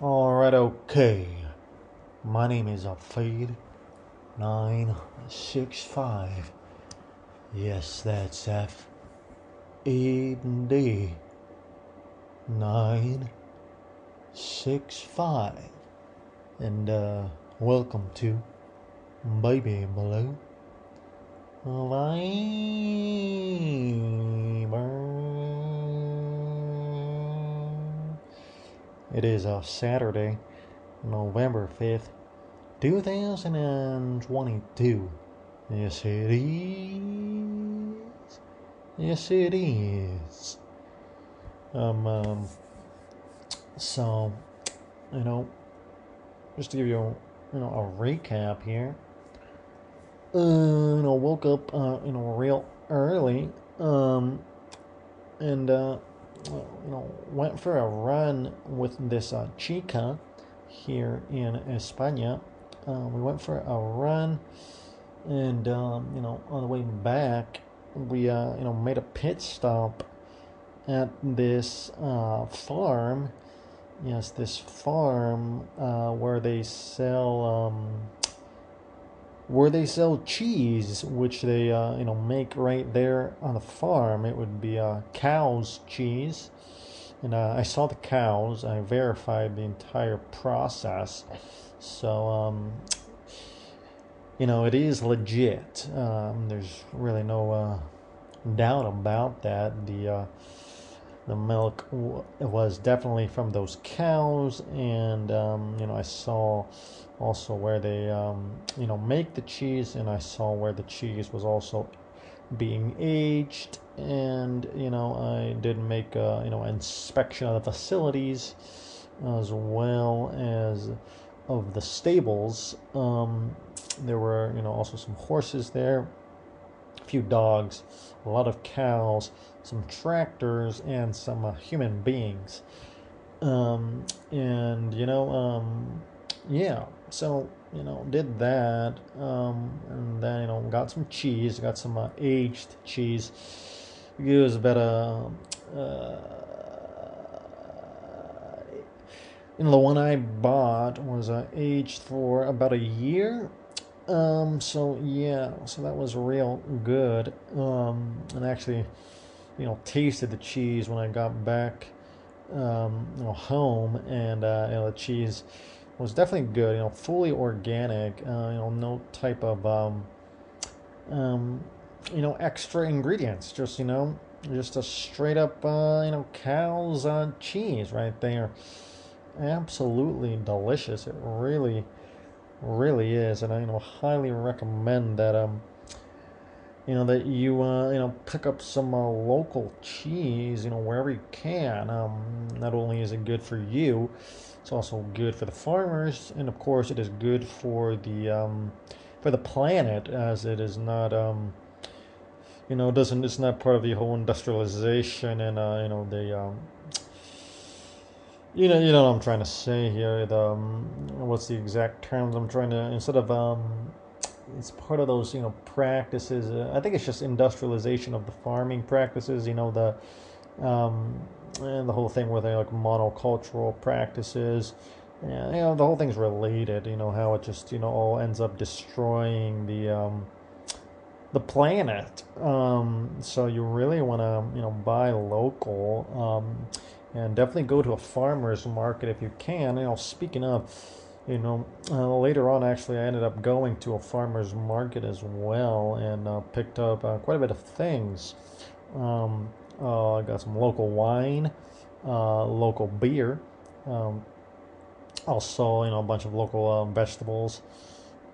Alright, okay. My name is Fed 965. Yes, that's F E D 965. And uh, welcome to Baby Blue Viber. It is a Saturday, November 5th, 2022. Yes, it is. Yes, it is. Um, um, so, you know, just to give you, you know, a recap here. Uh, you know, woke up, uh, you know, real early, um, and, uh, you know, went for a run with this uh, chica here in España. Uh, we went for a run, and um, you know, on the way back, we uh, you know made a pit stop at this uh, farm. Yes, this farm uh, where they sell um, where they sell cheese, which they uh, you know make right there on the farm. It would be uh, cow's cheese, and uh, I saw the cows. I verified the entire process, so um, you know it is legit. Um, there's really no uh, doubt about that. The uh, the milk was definitely from those cows, and um, you know I saw also where they um, you know make the cheese, and I saw where the cheese was also being aged, and you know I did make a you know inspection of the facilities as well as of the stables. Um, there were you know also some horses there, a few dogs, a lot of cows, some tractors, and some uh, human beings. Um, and you know, um, yeah. So you know, did that, um, and then you know, got some cheese, got some uh, aged cheese. About a. Uh, you know, the one I bought was uh, aged for about a year. Um, so yeah, so that was real good. Um, and actually, you know, tasted the cheese when I got back, um, you know, home, and uh, you know, the cheese was definitely good. You know, fully organic. Uh, you know, no type of um, um, you know, extra ingredients. Just you know, just a straight up uh, you know cow's uh, cheese right there. Absolutely delicious. It really, really is, and I you know highly recommend that um you know that you uh, you know pick up some uh, local cheese you know wherever you can. Um, not only is it good for you it's also good for the farmers and of course it is good for the um, for the planet as it is not um, you know doesn't it's not part of the whole industrialization and uh, you know the um, you know you know what I'm trying to say here the um, what's the exact terms I'm trying to instead of um, it's part of those you know practices. Uh, I think it's just industrialization of the farming practices. You know the um, and the whole thing with like monocultural practices. Yeah, you know the whole thing's related. You know how it just you know all ends up destroying the um, the planet. Um, so you really want to you know buy local um, and definitely go to a farmer's market if you can. You know speaking of you know, uh, later on, actually, I ended up going to a farmer's market as well and uh, picked up uh, quite a bit of things. Um, I got some local wine, local beer, um, also, you know, a bunch of local vegetables,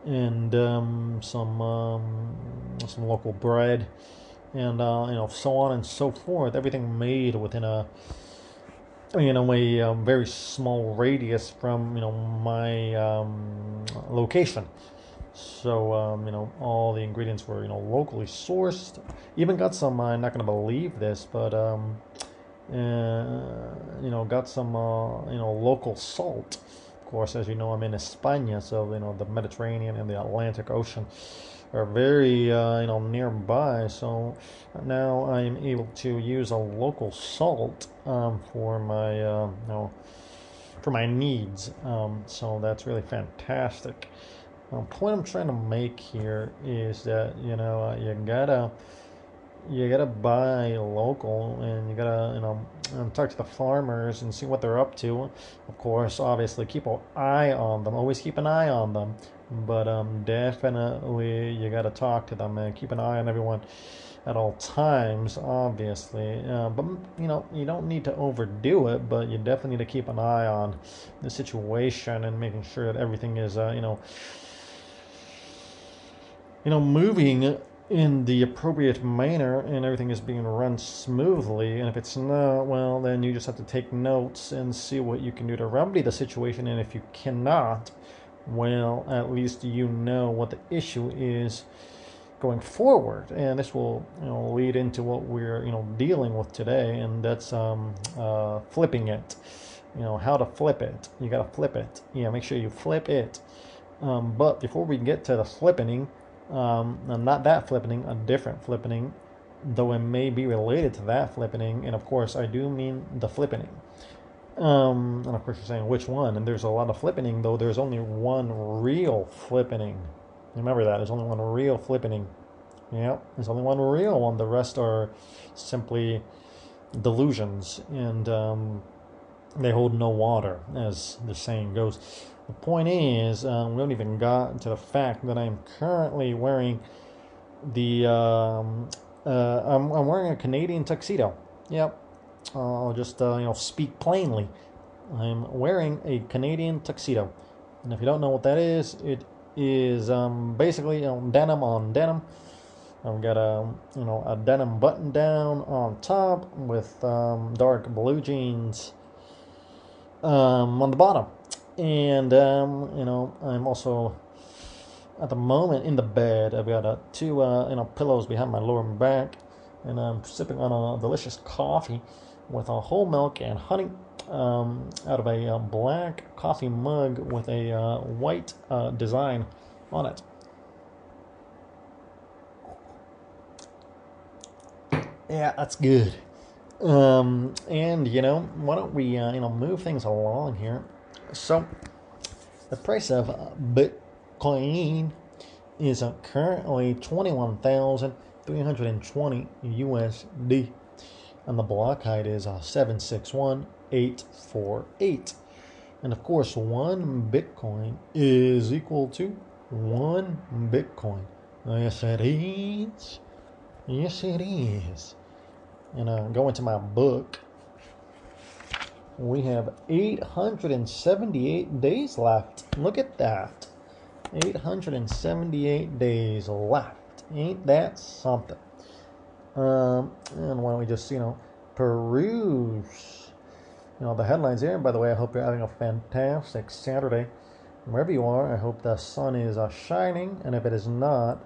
and um, some um, some local bread, and uh, you know, so on and so forth. Everything made within a you know a um, very small radius from you know my um, location. So um, you know all the ingredients were you know locally sourced. Even got some i'm not to believe this but um, uh, you know got some uh, you know local salt of course as you know i'm in españa so you know the mediterranean and the atlantic ocean are very uh, you know nearby. So now I am able to use a local salt um, for my uh, you know for my needs. Um, so that's really fantastic. The point I'm trying to make here is that you know you gotta you gotta buy local and you gotta you know um, talk to the farmers and see what they're up to. Of course, obviously keep an eye on them. Always keep an eye on them. But um, definitely you gotta talk to them and keep an eye on everyone at all times. Obviously, uh, but you know you don't need to overdo it. But you definitely need to keep an eye on the situation and making sure that everything is uh, you know you know moving in the appropriate manner and everything is being run smoothly. And if it's not, well, then you just have to take notes and see what you can do to remedy the situation. And if you cannot, well, at least you know what the issue is going forward. And this will, you know, lead into what we're, you know, dealing with today, and that's um, uh, flipping it. You know, how to flip it. You got to flip it. Yeah, make sure you flip it. Um, but before we get to the flipping, um, not that flippening, a different flippening, though it may be related to that flippening. And of course, I do mean the flippening. Um, and of course, you're saying which one? And there's a lot of flippening, though there's only one real flippening. Remember that, there's only one real flippening. Yeah, there's only one real one. The rest are simply delusions, and um, they hold no water, as the saying goes. The point is, um, we haven't even got to the fact that I'm currently wearing the. Um, uh, I'm, I'm wearing a Canadian tuxedo. Yep. I'll just uh, you know speak plainly. I'm wearing a Canadian tuxedo, and if you don't know what that is, it is um, basically you know, denim on denim. I've got a you know a denim button down on top with um, dark blue jeans um, on the bottom and um, you know I'm also at the moment in the bed. I've got uh, two uh, you know pillows behind my lower back, and I'm sipping on a delicious coffee with a whole milk and honey um, out of a uh, black coffee mug with a uh, white uh, design on it. Yeah, that's good. Um, and you know, why don't we uh, you know move things along here? So, the price of Bitcoin is currently 21,320 USD, and the block height is uh, 761848. And of course, one Bitcoin is equal to one Bitcoin. Yes, it is. Yes, it is. And uh, into my book we have 878 days left. Look at that. 878 days left. Ain't that something? Um, and why don't we just, you know, peruse, you know, the headlines here. And by the way, I hope you're having a fantastic Saturday. Wherever you are, I hope the sun is uh, shining. And if it is not,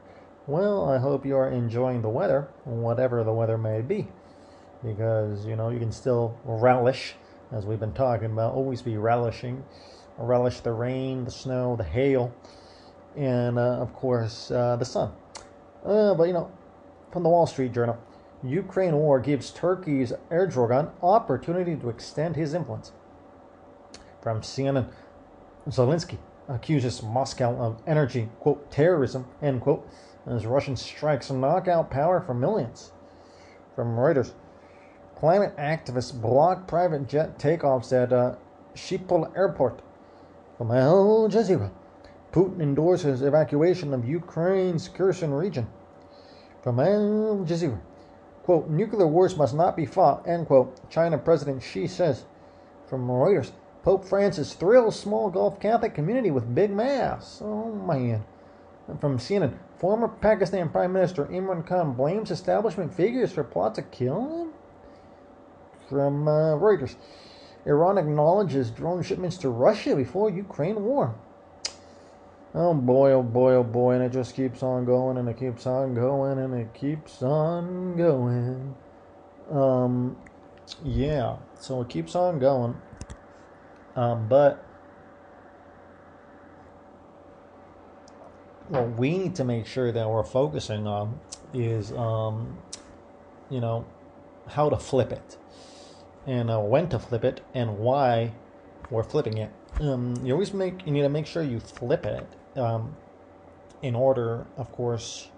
well, I hope you are enjoying the weather, whatever the weather may be. Because, you know, you can still relish as we've been talking about, always be relishing. Relish the rain, the snow, the hail, and uh, of course uh, the sun. Uh, but you know, from the Wall Street Journal, Ukraine war gives Turkey's Erdogan opportunity to extend his influence. From CNN, Zelensky accuses Moscow of energy quote terrorism end quote as Russian strikes knock out power for millions. From Reuters, Climate activists block private jet takeoffs at uh, Schiphol Airport. From Al Jazeera, Putin endorses evacuation of Ukraine's Kherson region. From Al Jazeera, quote, nuclear wars must not be fought, end quote, China President Xi says. From Reuters, Pope Francis thrills small Gulf Catholic community with big mass. Oh man. From CNN, former Pakistan Prime Minister Imran Khan blames establishment figures for plot to kill him from uh, Reuters. Iran acknowledges drone shipments to Russia before Ukraine war. Oh boy, oh boy, oh boy, and it just keeps on going and it keeps on going and it keeps on going. Um, yeah, so it keeps on going. Um, but what we need to make sure that we're focusing on is, um, you know, how to flip it and uh, when to flip it and why we're flipping it. Um, you always make you need to make sure you flip it um, in order, of course,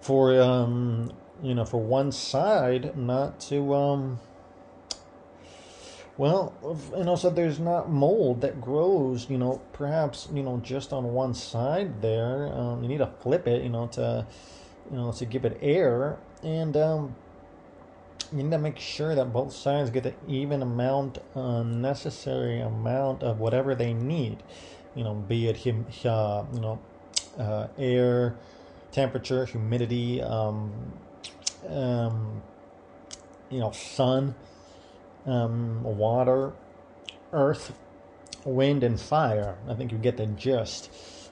for um, you know for one side not to um, well, and also there's not mold that grows, you know, perhaps, you know, just on one side there. Um, you need to flip it, you know, to, you know, to give it air. And um, you need to make sure that both sides get the even amount, uh, necessary amount of whatever they need. You know, be it, hum, uh, you know, uh, air, temperature, humidity, um, um, you know, sun um, water, earth, wind, and fire. I think you get the gist.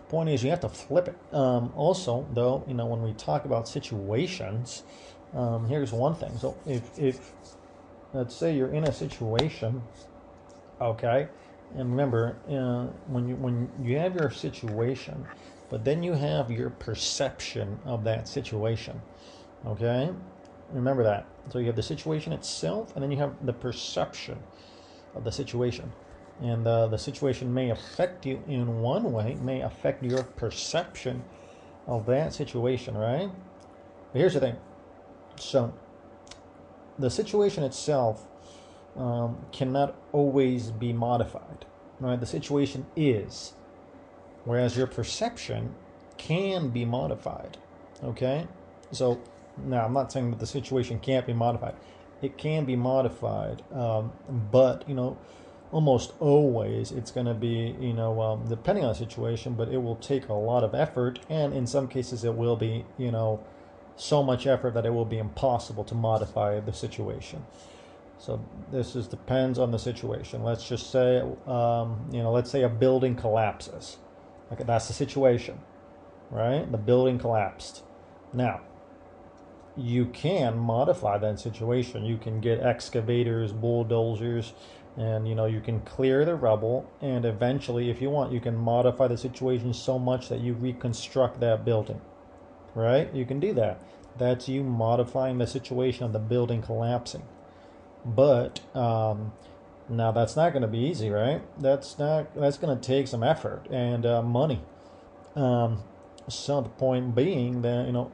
Point is, you have to flip it. Um, also, though, you know, when we talk about situations, um, here's one thing. So, if, if let's say you're in a situation, okay, and remember, uh, when you when you have your situation, but then you have your perception of that situation, okay. Remember that. So you have the situation itself, and then you have the perception of the situation. And uh, the situation may affect you in one way, may affect your perception of that situation, right? But here's the thing. So the situation itself um, cannot always be modified, right? The situation is, whereas your perception can be modified, okay? So now, I'm not saying that the situation can't be modified. It can be modified, um, but you know, almost always it's going to be you know um, depending on the situation, but it will take a lot of effort, and in some cases it will be you know so much effort that it will be impossible to modify the situation. So this is depends on the situation. Let's just say um, you know let's say a building collapses. Okay, that's the situation, right? The building collapsed. Now you can modify that situation. You can get excavators, bulldozers, and you know you can clear the rubble. And eventually, if you want, you can modify the situation so much that you reconstruct that building. Right? You can do that. That's you modifying the situation of the building collapsing. But um, now that's not going to be easy, right? That's not. That's going to take some effort and uh, money. Um, so the point being that you know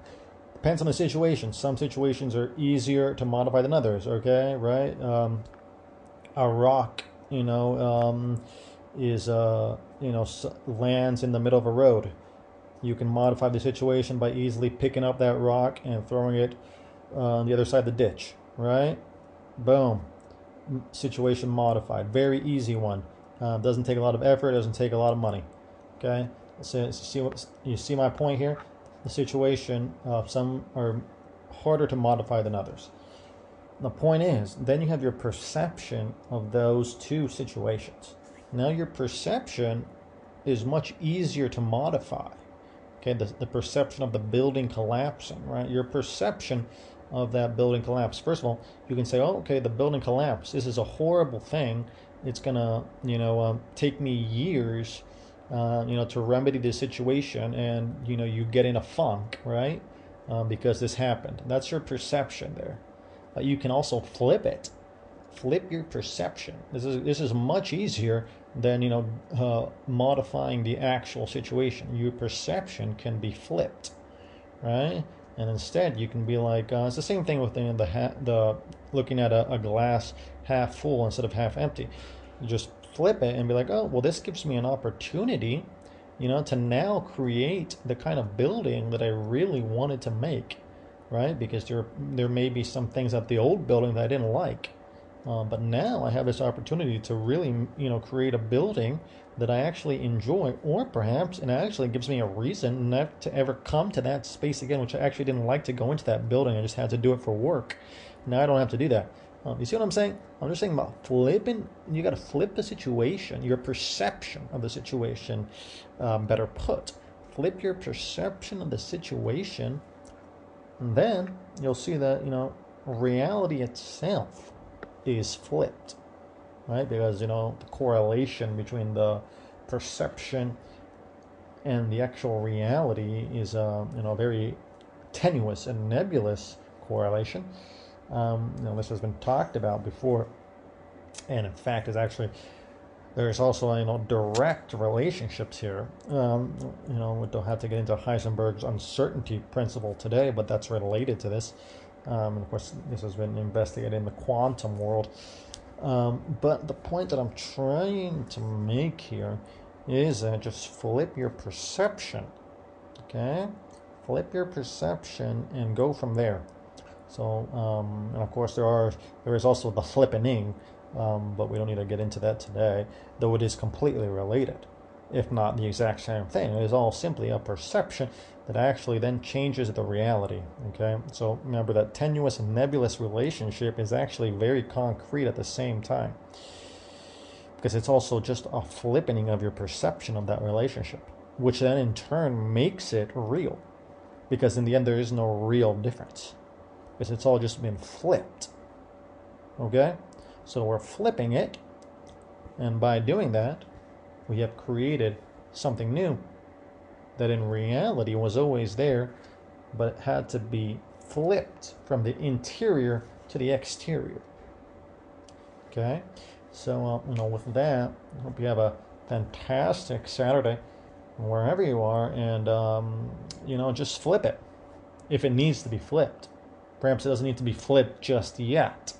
depends on the situation. Some situations are easier to modify than others. Okay, right? Um, a rock, you know, um, is uh, you know lands in the middle of a road. You can modify the situation by easily picking up that rock and throwing it uh, on the other side of the ditch. Right? Boom. Situation modified. Very easy one. Uh, doesn't take a lot of effort. Doesn't take a lot of money. Okay. So see what you see my point here the situation. Uh, some are harder to modify than others. The point is, then you have your perception of those two situations. Now, your perception is much easier to modify. Okay, the, the perception of the building collapsing, right? Your perception of that building collapse. First of all, you can say, oh, okay, the building collapsed. This is a horrible thing. It's to, you know, um, take me years uh, you know, to remedy the situation, and you know, you get in a funk, right? Um, because this happened. That's your perception there. You can also flip it. Flip your perception. This is this is much easier than you know uh, modifying the actual situation. Your perception can be flipped, right? And instead, you can be like, uh, it's the same thing with the the, ha- the looking at a, a glass half full instead of half empty. You just flip it and be like, oh, well, this gives me an opportunity, you know, to now create the kind of building that I really wanted to make, right? Because there there may be some things at the old building that I didn't like, uh, but now I have this opportunity to really, you know, create a building that I actually enjoy, or perhaps it actually gives me a reason not to ever come to that space again, which I actually didn't like to go into that building. I just had to do it for work. Now I don't have to do that. Um, you see what I'm saying? I'm just saying about flipping. You got to flip the situation, your perception of the situation. Um, better put, flip your perception of the situation, and then you'll see that you know reality itself is flipped, right? Because you know the correlation between the perception and the actual reality is uh, you know very tenuous and nebulous correlation. Um, you know, this has been talked about before, and in fact, is actually there's also you know direct relationships here. Um, you know, we don't have to get into Heisenberg's uncertainty principle today, but that's related to this. Um, and of course, this has been investigated in the quantum world. Um, but the point that I'm trying to make here is uh, just flip your perception. Okay, flip your perception and go from there. So, um, and of course, there are there is also the flippening um, but we don't need to get into that today, though it is completely related, if not the exact same thing. It is all simply a perception that actually then changes the reality. Okay, so remember that tenuous and nebulous relationship is actually very concrete at the same time because it's also just a flippening of your perception of that relationship, which then in turn makes it real because in the end there is no real difference because it's all just been flipped. Okay? So we're flipping it, and by doing that, we have created something new that in reality was always there, but it had to be flipped from the interior to the exterior. Okay, so uh, you know, with that, I hope you have a fantastic Saturday wherever you are, and um, you know, just flip it if it needs to be flipped. Perhaps it doesn't need to be flipped just yet.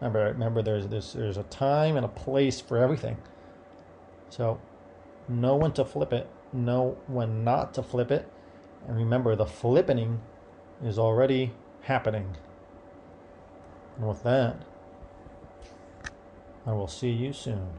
Remember, remember, there's this, there's a time and a place for everything. So, know when to flip it, know when not to flip it, and remember the flipping is already happening. And with that, I will see you soon.